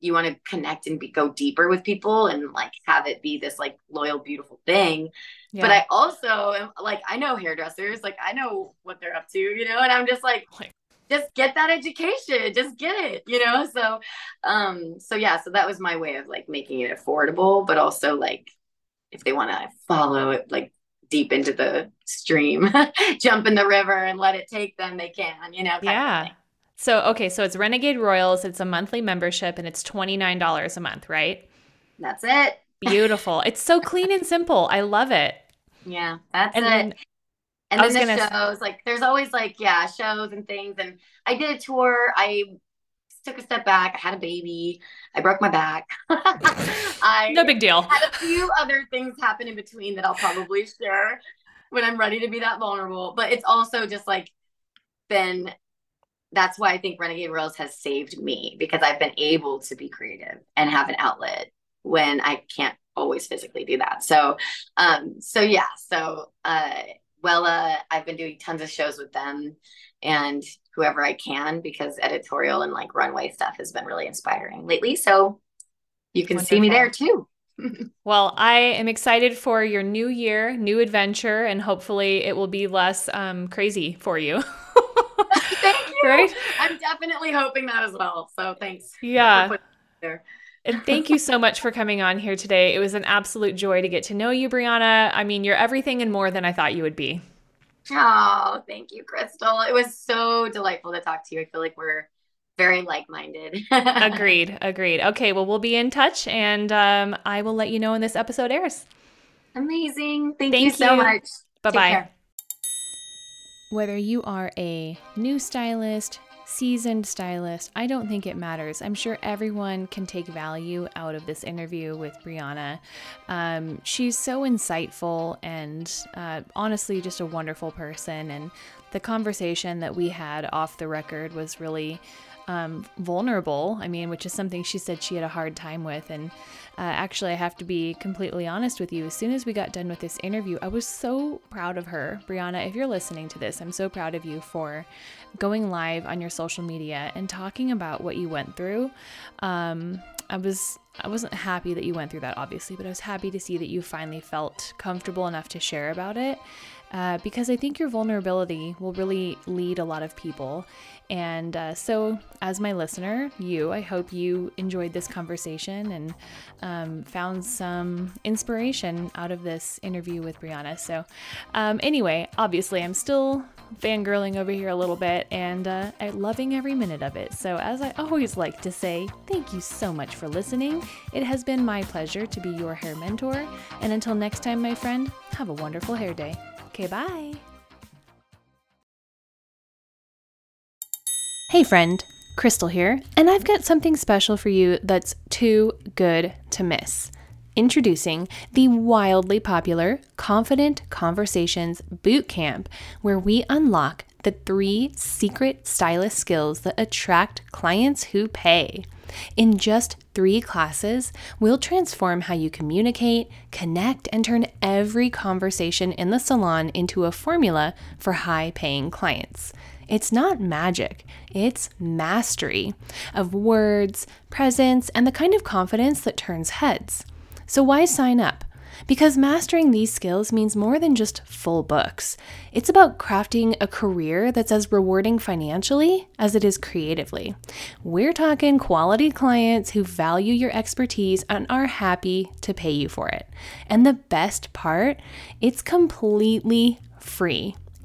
you want to connect and be, go deeper with people and like have it be this like loyal beautiful thing yeah. but i also am like i know hairdressers like i know what they're up to you know and i'm just like just get that education just get it you know so um so yeah so that was my way of like making it affordable but also like if they want to follow it like deep into the stream jump in the river and let it take them they can you know yeah so, okay, so it's Renegade Royals. It's a monthly membership and it's $29 a month, right? That's it. Beautiful. it's so clean and simple. I love it. Yeah, that's and it. And then the gonna... shows, like, there's always like, yeah, shows and things. And I did a tour. I took a step back. I had a baby. I broke my back. I no big deal. Had a few other things happen in between that I'll probably share when I'm ready to be that vulnerable. But it's also just like been that's why I think Renegade Royals has saved me because I've been able to be creative and have an outlet when I can't always physically do that. So, um, so yeah, so uh, Wella, I've been doing tons of shows with them and whoever I can because editorial and like runway stuff has been really inspiring lately. So you can Wonderful. see me there too. well, I am excited for your new year, new adventure, and hopefully it will be less um, crazy for you. Thank you. Right? I'm definitely hoping that as well. So thanks. Yeah. And thank you so much for coming on here today. It was an absolute joy to get to know you, Briana. I mean, you're everything and more than I thought you would be. Oh, thank you, Crystal. It was so delightful to talk to you. I feel like we're very like-minded. agreed. Agreed. Okay, well, we'll be in touch, and um, I will let you know when this episode airs. Amazing. Thank, Thank you so much. Bye bye. Whether you are a new stylist, seasoned stylist, I don't think it matters. I'm sure everyone can take value out of this interview with Briana. Um, she's so insightful and uh, honestly just a wonderful person. And the conversation that we had off the record was really um, vulnerable. I mean, which is something she said she had a hard time with. And uh, actually, I have to be completely honest with you. As soon as we got done with this interview, I was so proud of her. Briana, if you're listening to this, I'm so proud of you for going live on your social media and talking about what you went through. Um, I was I wasn't happy that you went through that, obviously, but I was happy to see that you finally felt comfortable enough to share about it. Uh, because I think your vulnerability will really lead a lot of people. And uh, so, as my listener, you, I hope you enjoyed this conversation and um, found some inspiration out of this interview with Briana. So, um, anyway, obviously, I'm still fangirling over here a little bit and uh, loving every minute of it. So, as I always like to say, thank you so much for listening. It has been my pleasure to be your hair mentor. And until next time, my friend, have a wonderful hair day. Okay, bye. Hey, friend, Crystal here, and I've got something special for you that's too good to miss. Introducing the wildly popular Confident Conversations Bootcamp, where we unlock the three secret stylist skills that attract clients who pay. In just three classes, we'll transform how you communicate, connect, and turn every conversation in the salon into a formula for high paying clients. It's not magic, it's mastery of words, presence, and the kind of confidence that turns heads. So, why sign up? Because mastering these skills means more than just full books. It's about crafting a career that's as rewarding financially as it is creatively. We're talking quality clients who value your expertise and are happy to pay you for it. And the best part, it's completely free.